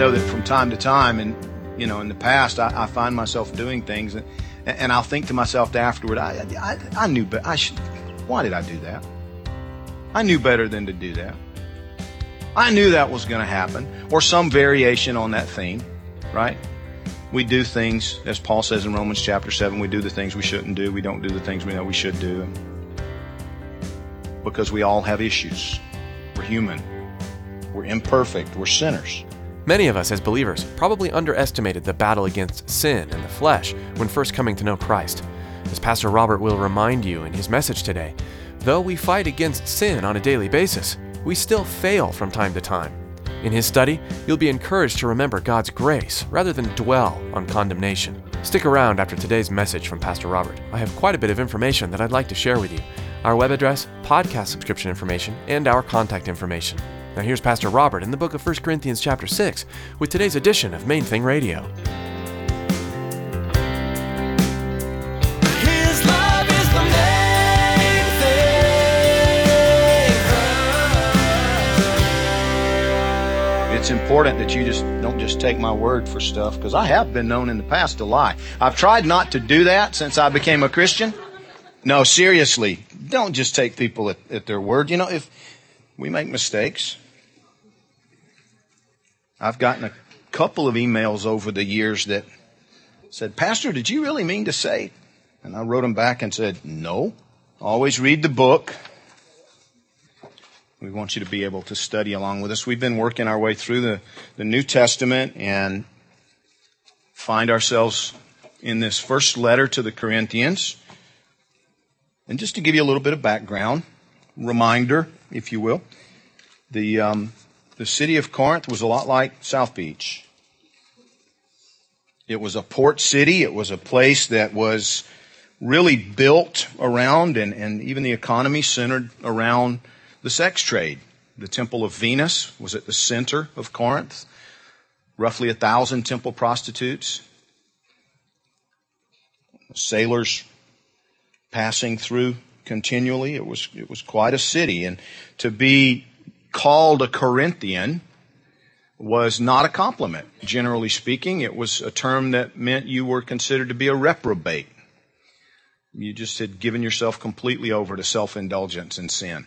Know that from time to time, and you know, in the past, I, I find myself doing things, and, and I'll think to myself afterward, I, I, I knew, but I should. Why did I do that? I knew better than to do that. I knew that was going to happen, or some variation on that theme, right? We do things, as Paul says in Romans chapter 7, we do the things we shouldn't do. We don't do the things we know we should do. Because we all have issues. We're human. We're imperfect. We're sinners. Many of us as believers probably underestimated the battle against sin and the flesh when first coming to know Christ. As Pastor Robert will remind you in his message today, though we fight against sin on a daily basis, we still fail from time to time. In his study, you'll be encouraged to remember God's grace rather than dwell on condemnation. Stick around after today's message from Pastor Robert. I have quite a bit of information that I'd like to share with you our web address, podcast subscription information, and our contact information. Now here's Pastor Robert in the book of 1 Corinthians chapter 6 with today's edition of Main Thing Radio. His love is the main thing. It's important that you just don't just take my word for stuff because I have been known in the past to lie. I've tried not to do that since I became a Christian. No, seriously, don't just take people at, at their word. You know, if we make mistakes, I've gotten a couple of emails over the years that said, Pastor, did you really mean to say? And I wrote them back and said, No. Always read the book. We want you to be able to study along with us. We've been working our way through the, the New Testament and find ourselves in this first letter to the Corinthians. And just to give you a little bit of background, reminder, if you will, the, um, the city of Corinth was a lot like South Beach. It was a port city. It was a place that was really built around and, and even the economy centered around the sex trade. The Temple of Venus was at the center of Corinth. Roughly a thousand temple prostitutes. Sailors passing through continually. It was, it was quite a city. And to be called a Corinthian was not a compliment. Generally speaking, it was a term that meant you were considered to be a reprobate. You just had given yourself completely over to self-indulgence and sin.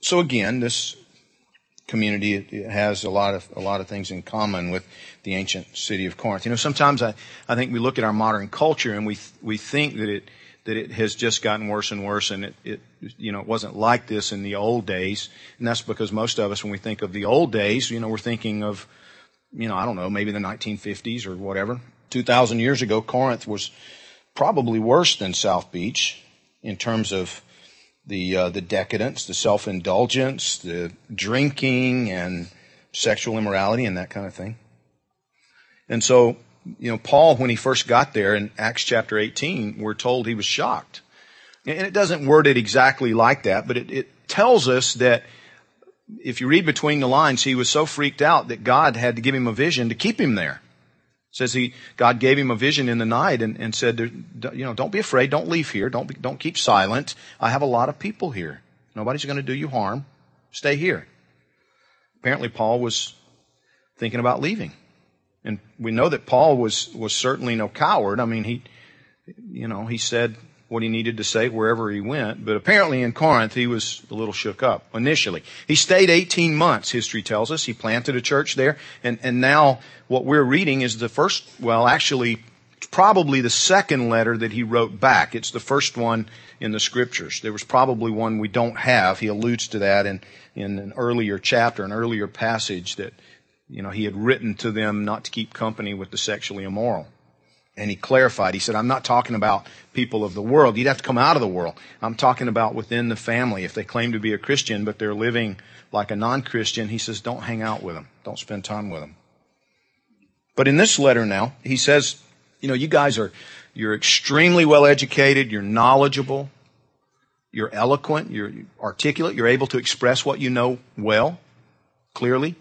So again, this community has a lot of a lot of things in common with the ancient city of Corinth. You know, sometimes I, I think we look at our modern culture and we we think that it that it has just gotten worse and worse and it, it you know it wasn't like this in the old days and that's because most of us when we think of the old days you know we're thinking of you know I don't know maybe the 1950s or whatever 2000 years ago Corinth was probably worse than South Beach in terms of the uh, the decadence, the self indulgence, the drinking and sexual immorality and that kind of thing. And so, you know, Paul, when he first got there in Acts chapter 18, we're told he was shocked. And it doesn't word it exactly like that, but it, it tells us that if you read between the lines, he was so freaked out that God had to give him a vision to keep him there. Says he, God gave him a vision in the night and, and said, you know, don't be afraid. Don't leave here. Don't be, don't keep silent. I have a lot of people here. Nobody's going to do you harm. Stay here. Apparently Paul was thinking about leaving. And we know that Paul was, was certainly no coward. I mean, he, you know, he said what he needed to say wherever he went. But apparently in Corinth, he was a little shook up initially. He stayed 18 months, history tells us. He planted a church there. And, and now what we're reading is the first, well, actually probably the second letter that he wrote back. It's the first one in the scriptures. There was probably one we don't have. He alludes to that in, in an earlier chapter, an earlier passage that, you know, he had written to them not to keep company with the sexually immoral. And he clarified, he said, I'm not talking about people of the world. You'd have to come out of the world. I'm talking about within the family. If they claim to be a Christian, but they're living like a non-Christian, he says, don't hang out with them. Don't spend time with them. But in this letter now, he says, you know, you guys are, you're extremely well educated, you're knowledgeable, you're eloquent, you're articulate, you're able to express what you know well, clearly.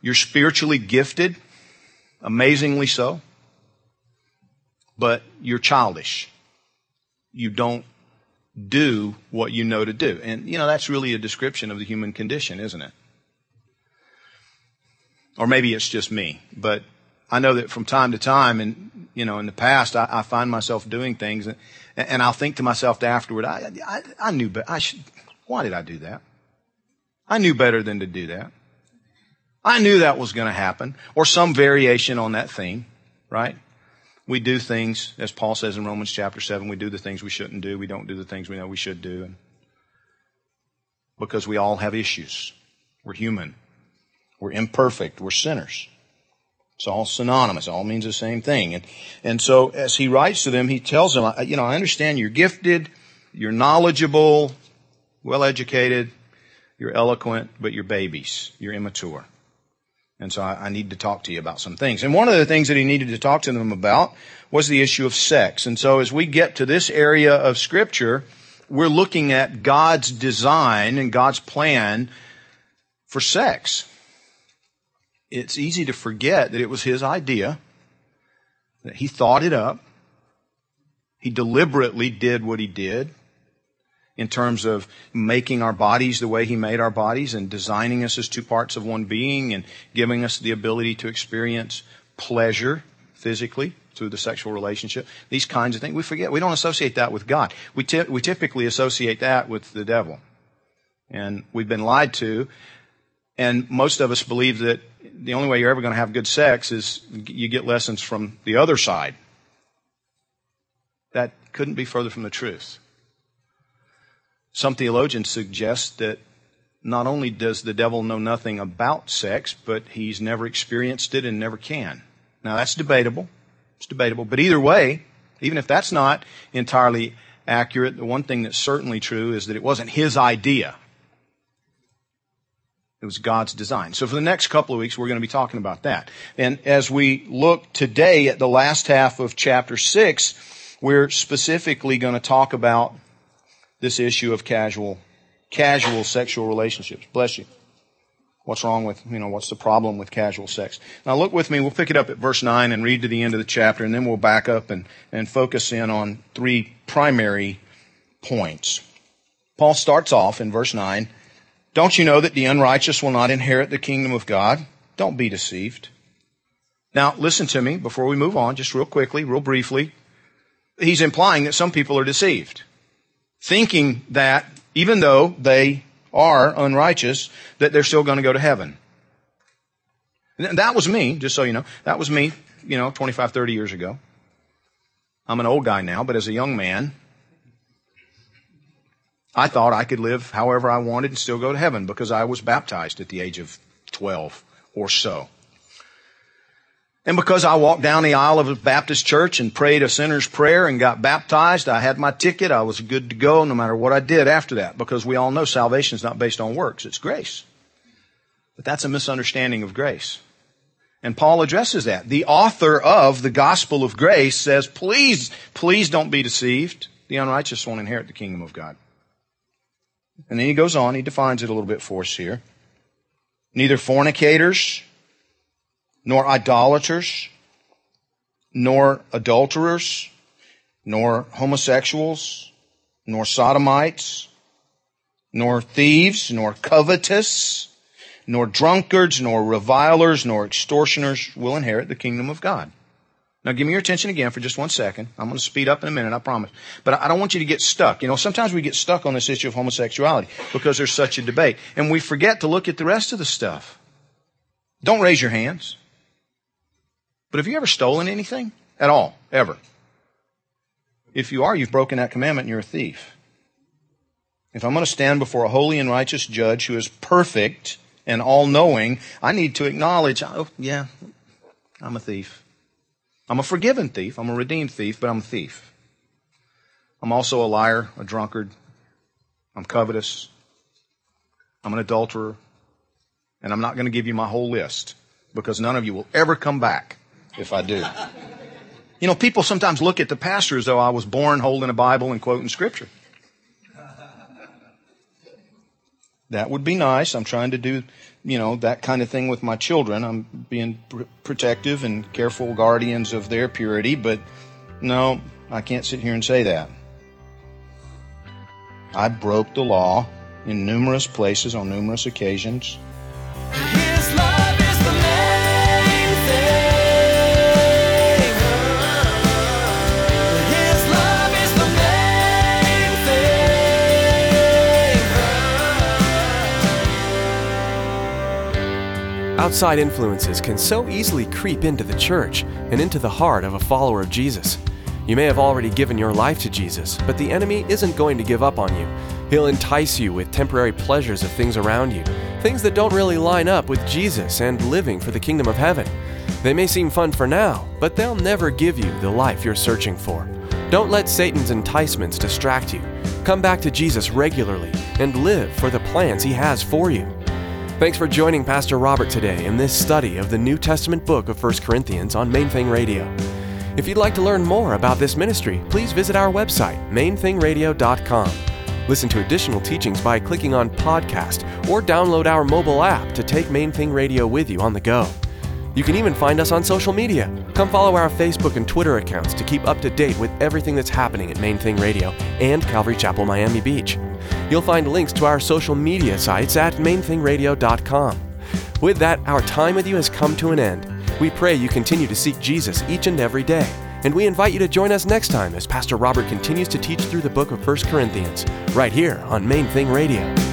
You're spiritually gifted, amazingly so, but you're childish. You don't do what you know to do. And, you know, that's really a description of the human condition, isn't it? Or maybe it's just me, but I know that from time to time, and you know, in the past, I, I find myself doing things, and, and, I'll think to myself afterward, I, I, I knew, but I should. Why did I do that? I knew better than to do that. I knew that was going to happen, or some variation on that theme, right? We do things, as Paul says in Romans chapter seven, we do the things we shouldn't do. We don't do the things we know we should do, and because we all have issues. We're human. We're imperfect. We're sinners. It's all synonymous. It all means the same thing. And, and so as he writes to them, he tells them, you know, I understand you're gifted, you're knowledgeable, well educated, you're eloquent, but you're babies. You're immature. And so I, I, need to talk to you about some things. And one of the things that he needed to talk to them about was the issue of sex. And so as we get to this area of scripture, we're looking at God's design and God's plan for sex it's easy to forget that it was his idea, that he thought it up. He deliberately did what he did in terms of making our bodies the way he made our bodies and designing us as two parts of one being and giving us the ability to experience pleasure physically through the sexual relationship. These kinds of things. We forget. We don't associate that with God. We, t- we typically associate that with the devil. And we've been lied to. And most of us believe that the only way you're ever going to have good sex is you get lessons from the other side. That couldn't be further from the truth. Some theologians suggest that not only does the devil know nothing about sex, but he's never experienced it and never can. Now that's debatable. It's debatable. But either way, even if that's not entirely accurate, the one thing that's certainly true is that it wasn't his idea. It was God's design. So for the next couple of weeks, we're going to be talking about that. And as we look today at the last half of chapter six, we're specifically going to talk about this issue of casual, casual sexual relationships. Bless you. What's wrong with, you know, what's the problem with casual sex? Now look with me, we'll pick it up at verse 9 and read to the end of the chapter, and then we'll back up and, and focus in on three primary points. Paul starts off in verse 9 don't you know that the unrighteous will not inherit the kingdom of God? Don't be deceived. Now, listen to me before we move on, just real quickly, real briefly. He's implying that some people are deceived, thinking that even though they are unrighteous, that they're still going to go to heaven. And that was me, just so you know. That was me, you know, 25, 30 years ago. I'm an old guy now, but as a young man, I thought I could live however I wanted and still go to heaven because I was baptized at the age of 12 or so. And because I walked down the aisle of a Baptist church and prayed a sinner's prayer and got baptized, I had my ticket. I was good to go no matter what I did after that because we all know salvation is not based on works. It's grace. But that's a misunderstanding of grace. And Paul addresses that. The author of the gospel of grace says, please, please don't be deceived. The unrighteous won't inherit the kingdom of God. And then he goes on, he defines it a little bit for us here. Neither fornicators, nor idolaters, nor adulterers, nor homosexuals, nor sodomites, nor thieves, nor covetous, nor drunkards, nor revilers, nor extortioners will inherit the kingdom of God. Now give me your attention again for just one second. I'm going to speed up in a minute, I promise. But I don't want you to get stuck. You know, sometimes we get stuck on this issue of homosexuality because there's such a debate. And we forget to look at the rest of the stuff. Don't raise your hands. But have you ever stolen anything? At all? Ever? If you are, you've broken that commandment and you're a thief. If I'm going to stand before a holy and righteous judge who is perfect and all knowing, I need to acknowledge, oh, yeah, I'm a thief. I'm a forgiven thief. I'm a redeemed thief, but I'm a thief. I'm also a liar, a drunkard. I'm covetous. I'm an adulterer. And I'm not going to give you my whole list because none of you will ever come back if I do. You know, people sometimes look at the pastor as though I was born holding a Bible and quoting scripture. That would be nice. I'm trying to do, you know, that kind of thing with my children. I'm being pr- protective and careful guardians of their purity, but no, I can't sit here and say that. I broke the law in numerous places on numerous occasions. Outside influences can so easily creep into the church and into the heart of a follower of Jesus. You may have already given your life to Jesus, but the enemy isn't going to give up on you. He'll entice you with temporary pleasures of things around you, things that don't really line up with Jesus and living for the kingdom of heaven. They may seem fun for now, but they'll never give you the life you're searching for. Don't let Satan's enticements distract you. Come back to Jesus regularly and live for the plans he has for you. Thanks for joining Pastor Robert today in this study of the New Testament book of 1 Corinthians on Main Thing Radio. If you'd like to learn more about this ministry, please visit our website, mainthingradio.com. Listen to additional teachings by clicking on podcast or download our mobile app to take Main Thing Radio with you on the go. You can even find us on social media. Come follow our Facebook and Twitter accounts to keep up to date with everything that's happening at Main Thing Radio and Calvary Chapel Miami Beach. You'll find links to our social media sites at mainthingradio.com. With that, our time with you has come to an end. We pray you continue to seek Jesus each and every day. And we invite you to join us next time as Pastor Robert continues to teach through the book of 1 Corinthians, right here on Main Thing Radio.